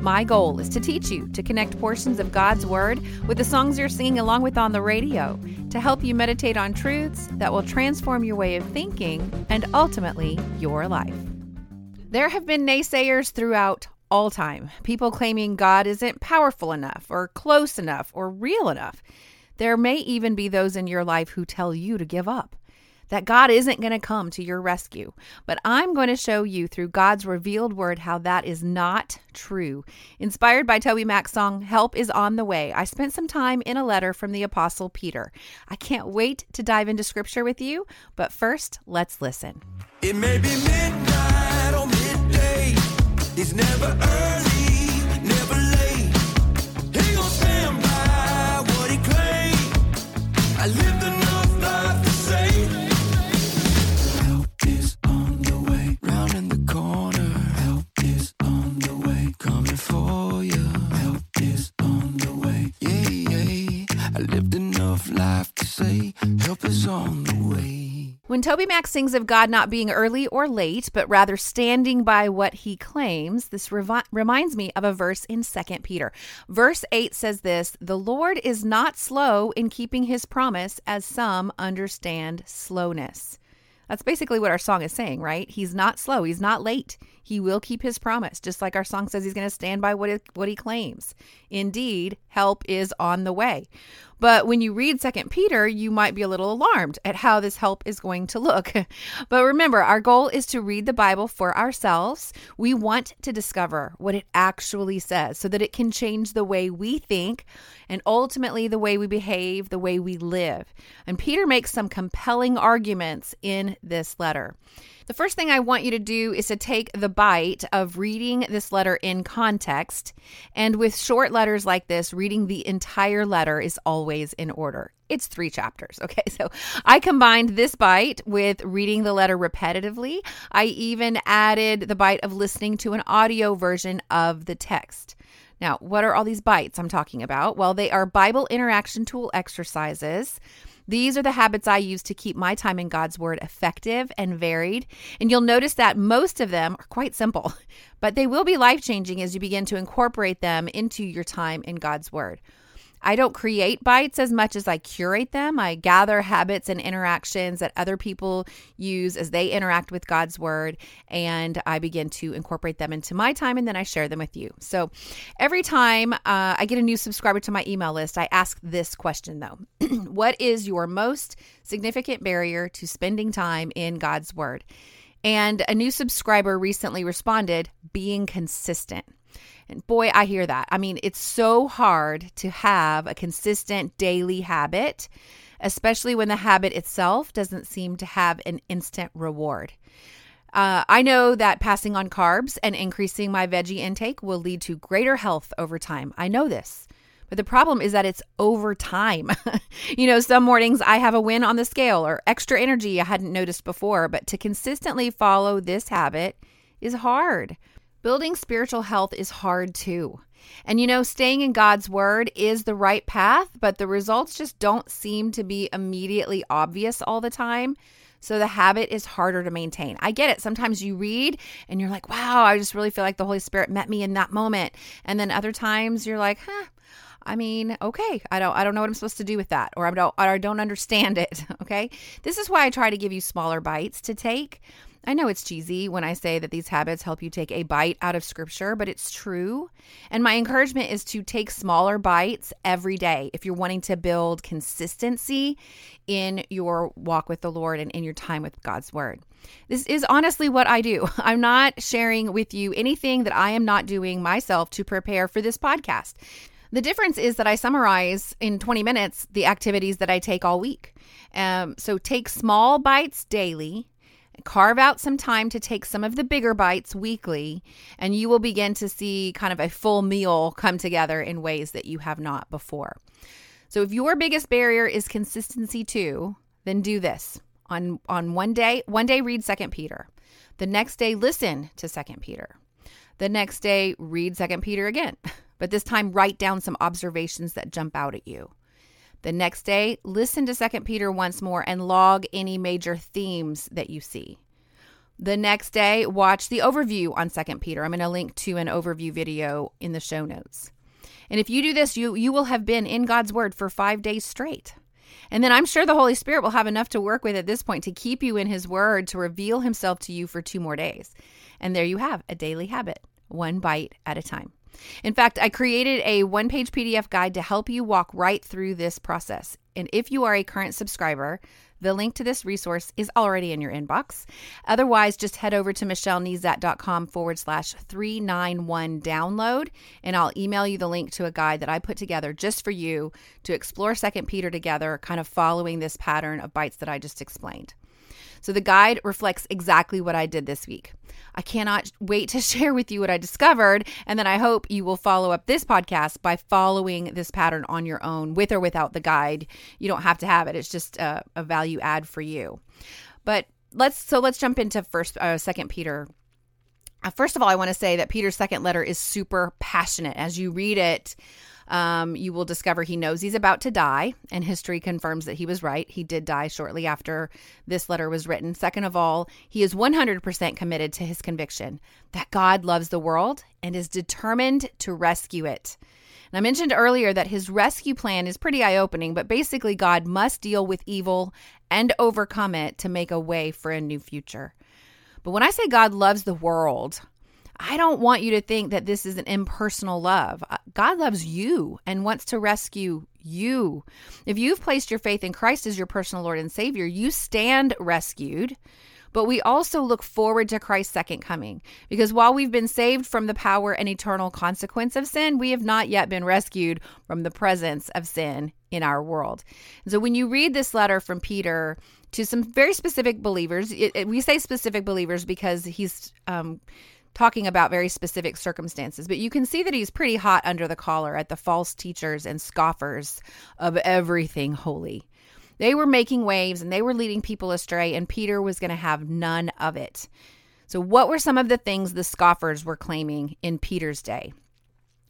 My goal is to teach you to connect portions of God's Word with the songs you're singing along with on the radio to help you meditate on truths that will transform your way of thinking and ultimately your life. There have been naysayers throughout all time, people claiming God isn't powerful enough or close enough or real enough. There may even be those in your life who tell you to give up that God isn't going to come to your rescue. But I'm going to show you through God's revealed word how that is not true. Inspired by TobyMac's song, Help is on the Way, I spent some time in a letter from the Apostle Peter. I can't wait to dive into scripture with you, but first, let's listen. It may be midnight or midday. It's never early, never late. He help is on the way. When TobyMac sings of God not being early or late, but rather standing by what he claims, this revi- reminds me of a verse in 2 Peter. Verse 8 says this The Lord is not slow in keeping his promise, as some understand slowness. That's basically what our song is saying, right? He's not slow. He's not late. He will keep his promise, just like our song says he's going to stand by what, it, what he claims. Indeed, help is on the way. But when you read Second Peter, you might be a little alarmed at how this help is going to look. but remember, our goal is to read the Bible for ourselves. We want to discover what it actually says so that it can change the way we think and ultimately the way we behave, the way we live. And Peter makes some compelling arguments in this letter. The first thing I want you to do is to take the bite of reading this letter in context. And with short letters like this, reading the entire letter is always in order. It's three chapters. Okay. So I combined this bite with reading the letter repetitively. I even added the bite of listening to an audio version of the text. Now, what are all these bites I'm talking about? Well, they are Bible interaction tool exercises. These are the habits I use to keep my time in God's Word effective and varied. And you'll notice that most of them are quite simple, but they will be life changing as you begin to incorporate them into your time in God's Word. I don't create bites as much as I curate them. I gather habits and interactions that other people use as they interact with God's word, and I begin to incorporate them into my time and then I share them with you. So every time uh, I get a new subscriber to my email list, I ask this question though What is your most significant barrier to spending time in God's word? And a new subscriber recently responded, being consistent. And boy, I hear that. I mean, it's so hard to have a consistent daily habit, especially when the habit itself doesn't seem to have an instant reward. Uh, I know that passing on carbs and increasing my veggie intake will lead to greater health over time. I know this. But the problem is that it's over time. you know, some mornings I have a win on the scale or extra energy I hadn't noticed before, but to consistently follow this habit is hard. Building spiritual health is hard too. And you know, staying in God's word is the right path, but the results just don't seem to be immediately obvious all the time. So the habit is harder to maintain. I get it. Sometimes you read and you're like, wow, I just really feel like the Holy Spirit met me in that moment. And then other times you're like, huh, I mean, okay, I don't I don't know what I'm supposed to do with that or I don't I don't understand it, okay? This is why I try to give you smaller bites to take. I know it's cheesy when I say that these habits help you take a bite out of scripture, but it's true. And my encouragement is to take smaller bites every day if you're wanting to build consistency in your walk with the Lord and in your time with God's word. This is honestly what I do. I'm not sharing with you anything that I am not doing myself to prepare for this podcast. The difference is that I summarize in 20 minutes the activities that I take all week. Um, so take small bites daily, carve out some time to take some of the bigger bites weekly, and you will begin to see kind of a full meal come together in ways that you have not before. So if your biggest barrier is consistency too, then do this. On on one day, one day read 2 Peter. The next day listen to 2 Peter. The next day read 2 Peter again. But this time write down some observations that jump out at you. The next day, listen to 2 Peter once more and log any major themes that you see. The next day, watch the overview on 2 Peter. I'm going to link to an overview video in the show notes. And if you do this, you you will have been in God's word for 5 days straight. And then I'm sure the Holy Spirit will have enough to work with at this point to keep you in his word to reveal himself to you for 2 more days. And there you have a daily habit, one bite at a time. In fact, I created a one page PDF guide to help you walk right through this process. And if you are a current subscriber, the link to this resource is already in your inbox. Otherwise, just head over to michellenezat.com forward slash 391 download, and I'll email you the link to a guide that I put together just for you to explore Second Peter together, kind of following this pattern of bites that I just explained. So the guide reflects exactly what I did this week. I cannot wait to share with you what I discovered. And then I hope you will follow up this podcast by following this pattern on your own with or without the guide. You don't have to have it, it's just a, a value add for you. But let's so let's jump into first uh, second peter uh, first of all i want to say that peter's second letter is super passionate as you read it um, you will discover he knows he's about to die, and history confirms that he was right. He did die shortly after this letter was written. Second of all, he is 100% committed to his conviction that God loves the world and is determined to rescue it. And I mentioned earlier that his rescue plan is pretty eye opening, but basically, God must deal with evil and overcome it to make a way for a new future. But when I say God loves the world, I don't want you to think that this is an impersonal love. Uh, God loves you and wants to rescue you. If you've placed your faith in Christ as your personal Lord and Savior, you stand rescued. But we also look forward to Christ's second coming because while we've been saved from the power and eternal consequence of sin, we have not yet been rescued from the presence of sin in our world. And so when you read this letter from Peter to some very specific believers, it, it, we say specific believers because he's um, talking about very specific circumstances, but you can see that he's pretty hot under the collar at the false teachers and scoffers of everything holy. They were making waves and they were leading people astray, and Peter was going to have none of it. So, what were some of the things the scoffers were claiming in Peter's day?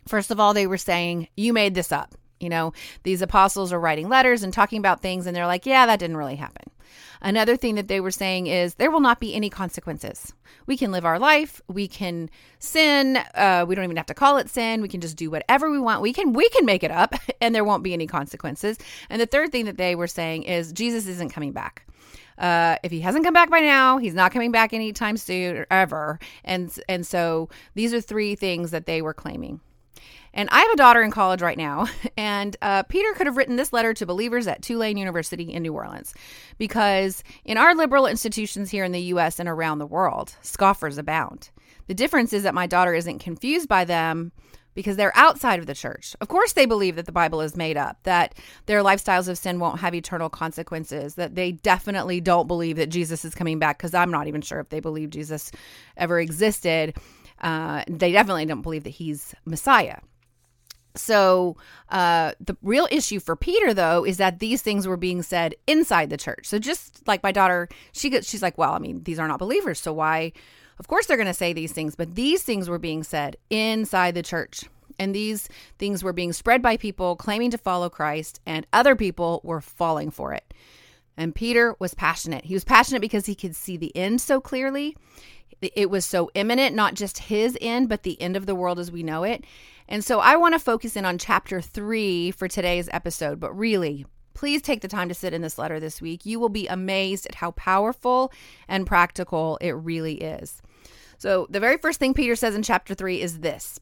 First of all, they were saying, You made this up. You know, these apostles are writing letters and talking about things, and they're like, Yeah, that didn't really happen. Another thing that they were saying is there will not be any consequences. We can live our life. We can sin. Uh, we don't even have to call it sin. We can just do whatever we want. We can we can make it up, and there won't be any consequences. And the third thing that they were saying is Jesus isn't coming back. Uh, if he hasn't come back by now, he's not coming back anytime soon or ever. And and so these are three things that they were claiming. And I have a daughter in college right now, and uh, Peter could have written this letter to believers at Tulane University in New Orleans because in our liberal institutions here in the US and around the world, scoffers abound. The difference is that my daughter isn't confused by them because they're outside of the church. Of course, they believe that the Bible is made up, that their lifestyles of sin won't have eternal consequences, that they definitely don't believe that Jesus is coming back, because I'm not even sure if they believe Jesus ever existed. Uh, they definitely don't believe that he's Messiah. So, uh, the real issue for Peter, though, is that these things were being said inside the church. So, just like my daughter, she gets, she's like, well, I mean, these are not believers. So, why? Of course, they're going to say these things, but these things were being said inside the church. And these things were being spread by people claiming to follow Christ, and other people were falling for it. And Peter was passionate. He was passionate because he could see the end so clearly. It was so imminent, not just his end, but the end of the world as we know it. And so I want to focus in on chapter three for today's episode, but really, please take the time to sit in this letter this week. You will be amazed at how powerful and practical it really is. So, the very first thing Peter says in chapter 3 is this.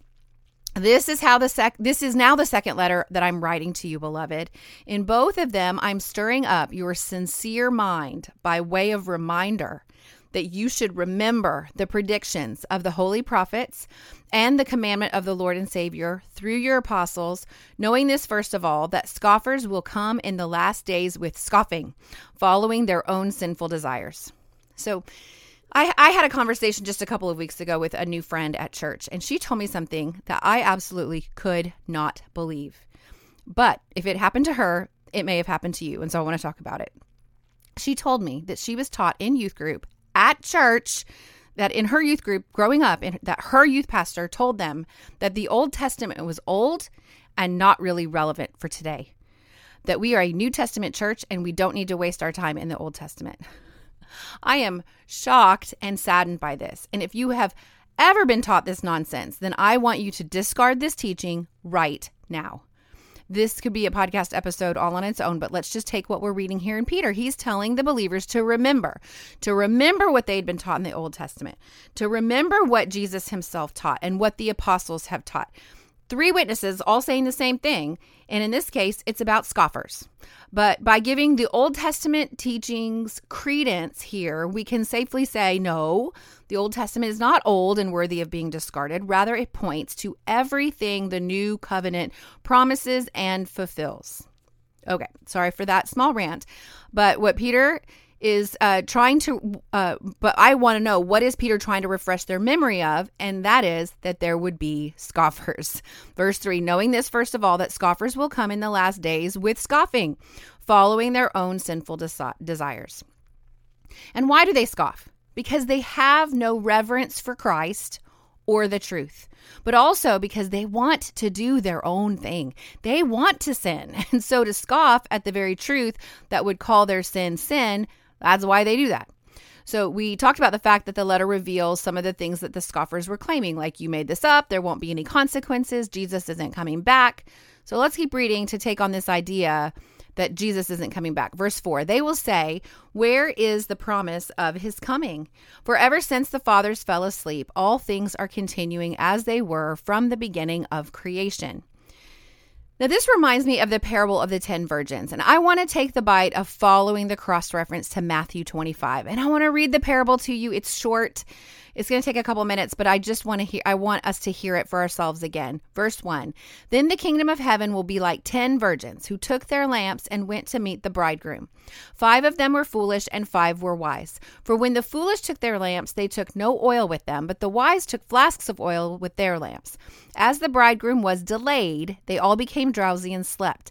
This is how the sec this is now the second letter that I'm writing to you, beloved. In both of them, I'm stirring up your sincere mind by way of reminder that you should remember the predictions of the holy prophets and the commandment of the Lord and Savior through your apostles, knowing this first of all, that scoffers will come in the last days with scoffing, following their own sinful desires. So, I, I had a conversation just a couple of weeks ago with a new friend at church, and she told me something that I absolutely could not believe. But if it happened to her, it may have happened to you. And so I want to talk about it. She told me that she was taught in youth group at church that in her youth group growing up, that her youth pastor told them that the Old Testament was old and not really relevant for today. That we are a New Testament church and we don't need to waste our time in the Old Testament. I am shocked and saddened by this. And if you have ever been taught this nonsense, then I want you to discard this teaching right now. This could be a podcast episode all on its own, but let's just take what we're reading here in Peter. He's telling the believers to remember, to remember what they'd been taught in the Old Testament, to remember what Jesus himself taught and what the apostles have taught. Three witnesses all saying the same thing, and in this case, it's about scoffers. But by giving the Old Testament teachings credence here, we can safely say no, the Old Testament is not old and worthy of being discarded. Rather, it points to everything the new covenant promises and fulfills. Okay, sorry for that small rant. But what Peter is uh, trying to, uh, but I want to know what is Peter trying to refresh their memory of? And that is that there would be scoffers. Verse 3 Knowing this, first of all, that scoffers will come in the last days with scoffing, following their own sinful desi- desires. And why do they scoff? because they have no reverence for Christ or the truth, but also because they want to do their own thing. They want to sin. And so to scoff at the very truth that would call their sin sin, that's why they do that. So we talked about the fact that the letter reveals some of the things that the scoffers were claiming, like you made this up, there won't be any consequences, Jesus isn't coming back. So let's keep reading to take on this idea that Jesus isn't coming back. Verse 4 They will say, Where is the promise of his coming? For ever since the fathers fell asleep, all things are continuing as they were from the beginning of creation. Now, this reminds me of the parable of the 10 virgins, and I want to take the bite of following the cross reference to Matthew 25. And I want to read the parable to you. It's short, it's going to take a couple minutes, but I just want to hear I want us to hear it for ourselves again. Verse 1. Then the kingdom of heaven will be like 10 virgins who took their lamps and went to meet the bridegroom. 5 of them were foolish and 5 were wise. For when the foolish took their lamps, they took no oil with them, but the wise took flasks of oil with their lamps. As the bridegroom was delayed, they all became drowsy and slept.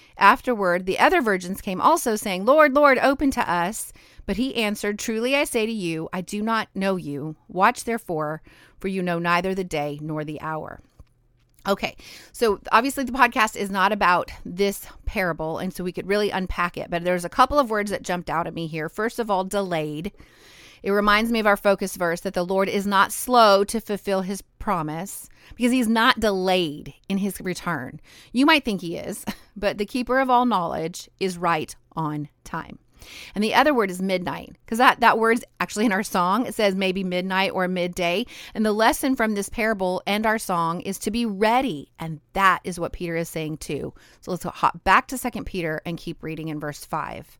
Afterward, the other virgins came also, saying, Lord, Lord, open to us. But he answered, Truly I say to you, I do not know you. Watch therefore, for you know neither the day nor the hour. Okay, so obviously the podcast is not about this parable, and so we could really unpack it, but there's a couple of words that jumped out at me here. First of all, delayed. It reminds me of our focus verse that the Lord is not slow to fulfill his promise because he's not delayed in his return. You might think he is, but the keeper of all knowledge is right on time. And the other word is midnight because that, that word's actually in our song. It says maybe midnight or midday. And the lesson from this parable and our song is to be ready. And that is what Peter is saying too. So let's hop back to Second Peter and keep reading in verse 5.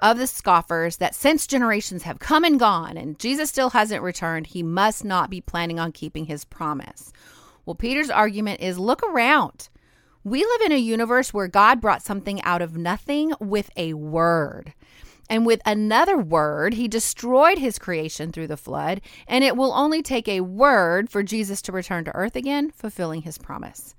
of the scoffers that since generations have come and gone and Jesus still hasn't returned, he must not be planning on keeping his promise? Well, Peter's argument is look around. We live in a universe where God brought something out of nothing with a word. And with another word, he destroyed his creation through the flood, and it will only take a word for Jesus to return to earth again, fulfilling his promise.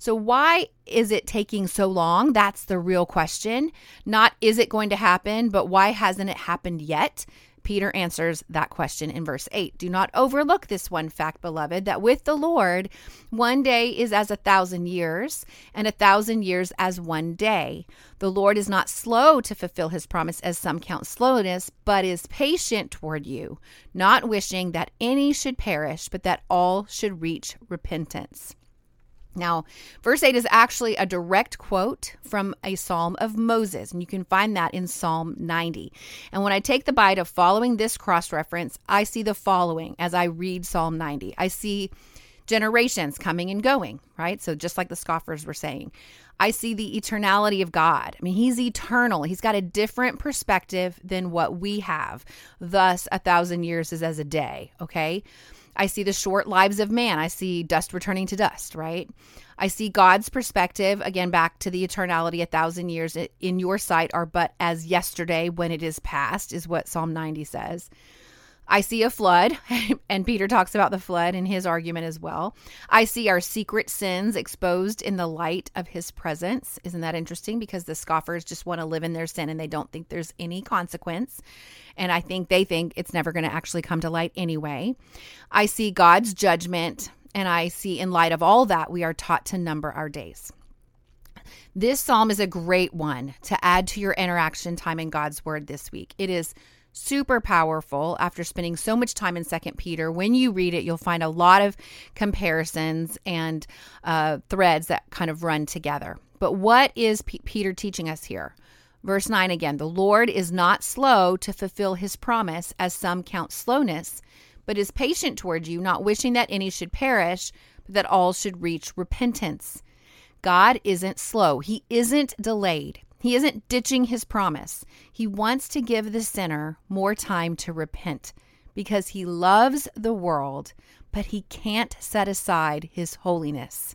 So, why is it taking so long? That's the real question. Not is it going to happen, but why hasn't it happened yet? Peter answers that question in verse 8. Do not overlook this one fact, beloved, that with the Lord, one day is as a thousand years, and a thousand years as one day. The Lord is not slow to fulfill his promise, as some count slowness, but is patient toward you, not wishing that any should perish, but that all should reach repentance. Now, verse 8 is actually a direct quote from a psalm of Moses, and you can find that in Psalm 90. And when I take the bite of following this cross reference, I see the following as I read Psalm 90. I see generations coming and going, right? So, just like the scoffers were saying, I see the eternality of God. I mean, He's eternal, He's got a different perspective than what we have. Thus, a thousand years is as a day, okay? I see the short lives of man. I see dust returning to dust, right? I see God's perspective, again, back to the eternality, a thousand years in your sight are but as yesterday when it is past, is what Psalm 90 says. I see a flood, and Peter talks about the flood in his argument as well. I see our secret sins exposed in the light of his presence. Isn't that interesting? Because the scoffers just want to live in their sin and they don't think there's any consequence. And I think they think it's never going to actually come to light anyway. I see God's judgment, and I see in light of all that, we are taught to number our days. This psalm is a great one to add to your interaction time in God's word this week. It is super powerful after spending so much time in second peter. When you read it you'll find a lot of comparisons and uh, threads that kind of run together. But what is P- peter teaching us here? Verse 9 again the lord is not slow to fulfill his promise as some count slowness but is patient toward you not wishing that any should perish but that all should reach repentance. God isn't slow. He isn't delayed he isn't ditching his promise. He wants to give the sinner more time to repent because he loves the world, but he can't set aside his holiness.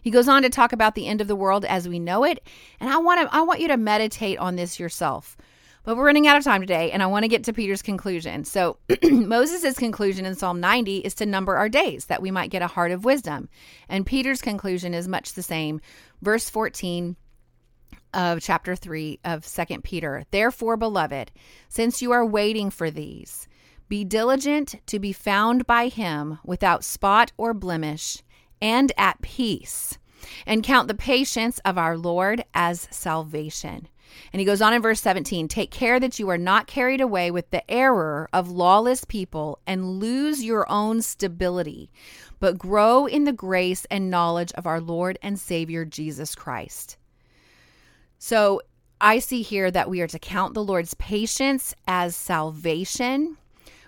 He goes on to talk about the end of the world as we know it, and I want to I want you to meditate on this yourself. But we're running out of time today, and I want to get to Peter's conclusion. So, Moses' conclusion in Psalm 90 is to number our days that we might get a heart of wisdom. And Peter's conclusion is much the same. Verse 14 of chapter 3 of Second Peter. Therefore, beloved, since you are waiting for these, be diligent to be found by him without spot or blemish and at peace, and count the patience of our Lord as salvation. And he goes on in verse 17 Take care that you are not carried away with the error of lawless people and lose your own stability, but grow in the grace and knowledge of our Lord and Savior Jesus Christ. So I see here that we are to count the Lord's patience as salvation.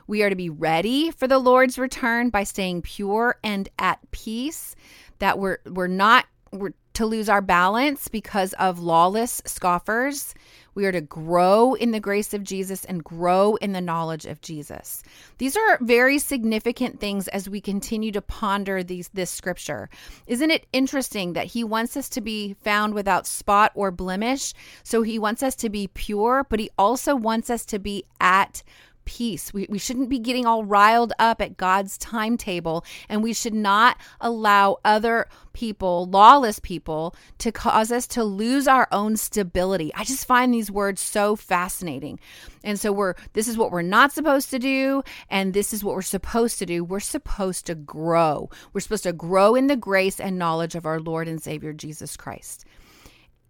We are to be ready for the Lord's return by staying pure and at peace, that we're we're not we're to lose our balance because of lawless scoffers. We are to grow in the grace of Jesus and grow in the knowledge of Jesus. These are very significant things as we continue to ponder these this scripture. Isn't it interesting that he wants us to be found without spot or blemish? So he wants us to be pure, but he also wants us to be at peace. We, we shouldn't be getting all riled up at God's timetable, and we should not allow other people, lawless people, to cause us to lose our own stability. I just find these words so fascinating. And so we're this is what we're not supposed to do, and this is what we're supposed to do. We're supposed to grow. We're supposed to grow in the grace and knowledge of our Lord and Savior Jesus Christ.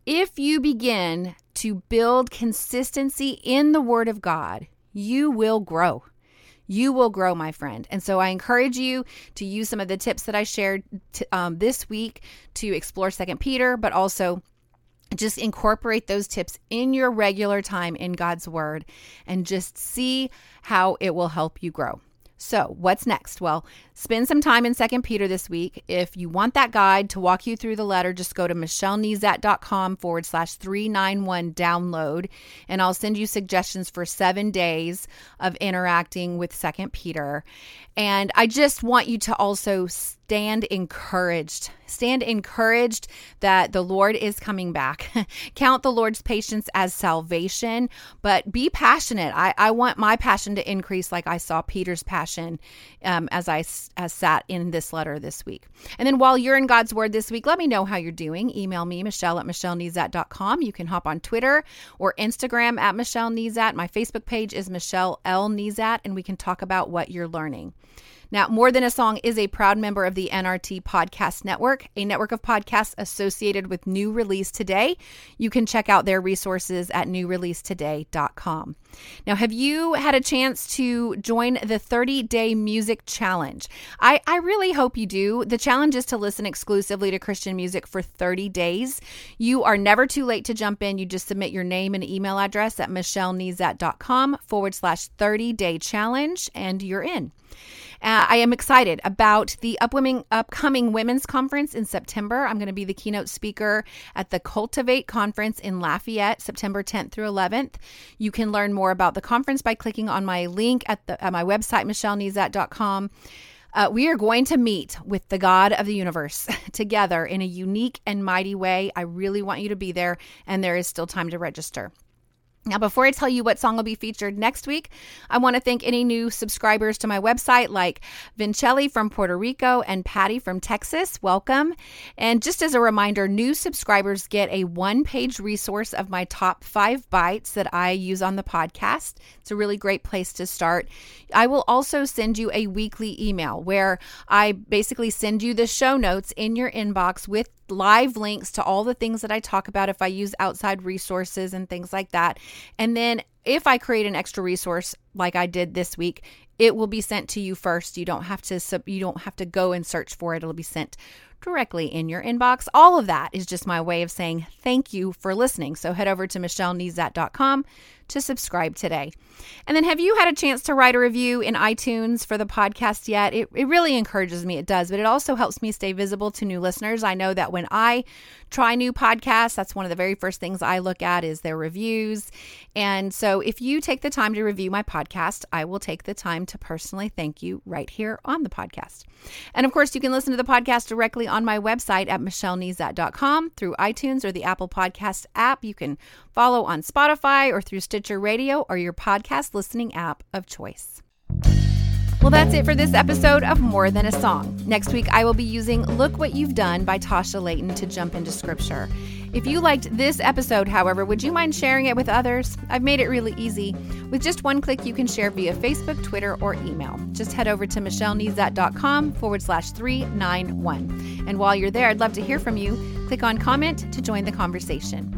If you begin to build consistency in the Word of God, you will grow. You will grow, my friend. And so I encourage you to use some of the tips that I shared t- um, this week to explore Second Peter, but also just incorporate those tips in your regular time in God's Word and just see how it will help you grow. So, what's next? Well, spend some time in Second Peter this week. If you want that guide to walk you through the letter, just go to michellenezat.com forward slash 391 download, and I'll send you suggestions for seven days of interacting with Second Peter. And I just want you to also stand encouraged. Stand encouraged that the Lord is coming back. Count the Lord's patience as salvation, but be passionate. I, I want my passion to increase like I saw Peter's passion um, as I uh, sat in this letter this week. And then while you're in God's Word this week, let me know how you're doing. Email me, Michelle at MichelleNezat.com. You can hop on Twitter or Instagram at Michelle Nezat. My Facebook page is Michelle L. Nezat, and we can talk about what you're learning. Now, More Than a Song is a proud member of the NRT Podcast Network, a network of podcasts associated with New Release Today. You can check out their resources at newreleasetoday.com. Now, have you had a chance to join the 30 day music challenge? I, I really hope you do. The challenge is to listen exclusively to Christian music for 30 days. You are never too late to jump in. You just submit your name and email address at michellenezat.com forward slash 30 day challenge, and you're in. Uh, I am excited about the upcoming upcoming women's conference in September. I'm going to be the keynote speaker at the Cultivate conference in Lafayette, September 10th through 11th. You can learn more about the conference by clicking on my link at, the, at my website, michellenezat.com. Uh, we are going to meet with the God of the universe together in a unique and mighty way. I really want you to be there, and there is still time to register. Now, before I tell you what song will be featured next week, I want to thank any new subscribers to my website like Vincelli from Puerto Rico and Patty from Texas. Welcome. And just as a reminder, new subscribers get a one page resource of my top five bites that I use on the podcast. It's a really great place to start. I will also send you a weekly email where I basically send you the show notes in your inbox with live links to all the things that I talk about if I use outside resources and things like that. And then if I create an extra resource like I did this week, it will be sent to you first. You don't have to sub, you don't have to go and search for it. It'll be sent directly in your inbox. All of that is just my way of saying thank you for listening. So head over to michellenezat.com to subscribe today. And then, have you had a chance to write a review in iTunes for the podcast yet? It, it really encourages me, it does, but it also helps me stay visible to new listeners. I know that when I try new podcasts, that's one of the very first things I look at is their reviews. And so, if you take the time to review my podcast, I will take the time to personally thank you right here on the podcast. And of course, you can listen to the podcast directly on my website at michellenezat.com through iTunes or the Apple Podcast app. You can follow on Spotify or through Stitcher Radio or your podcast listening app of choice. Well, that's it for this episode of More Than a Song. Next week, I will be using Look What You've Done by Tasha Layton to jump into scripture. If you liked this episode, however, would you mind sharing it with others? I've made it really easy. With just one click, you can share via Facebook, Twitter, or email. Just head over to michellenezat.com forward slash 391. And while you're there, I'd love to hear from you. Click on comment to join the conversation.